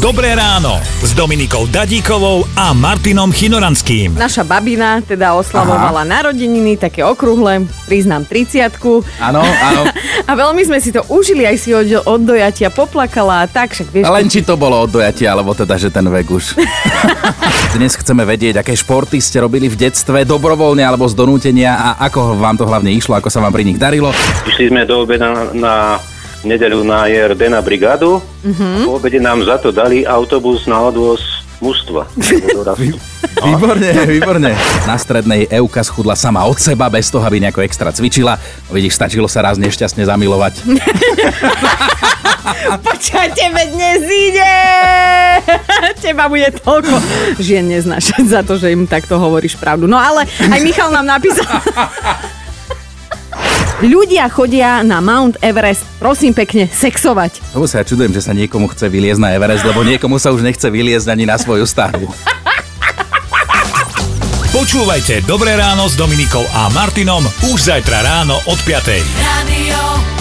Dobré ráno s Dominikou Dadíkovou a Martinom Chinoranským. Naša babina teda oslavovala narodeniny, také okrúhle, priznám 30 Áno, áno. A veľmi sme si to užili, aj si od, od dojatia poplakala a tak, však vieš... Len či to bolo od dojatia, alebo teda, že ten vek už. Dnes chceme vedieť, aké športy ste robili v detstve, dobrovoľne alebo z donútenia a ako vám to hlavne išlo, ako sa vám pri nich darilo. Išli sme do obeda na, na nedeľu na JRD na brigádu a po obede nám za to dali autobus na odvoz mužstva. Výborne, výborne. Na strednej Euka schudla sama od seba, bez toho, aby nejako extra cvičila. No Vidíš, stačilo sa raz nešťastne zamilovať. Počkaj, tebe dnes ide! Teba bude toľko žien neznášať za to, že im takto hovoríš pravdu. No ale aj Michal nám napísal... Ľudia chodia na Mount Everest, prosím pekne, sexovať. Tomu sa ja čudujem, že sa niekomu chce vyliezť na Everest, lebo niekomu sa už nechce vyliezť ani na svoju starú. Počúvajte Dobré ráno s Dominikou a Martinom už zajtra ráno od 5. Radio.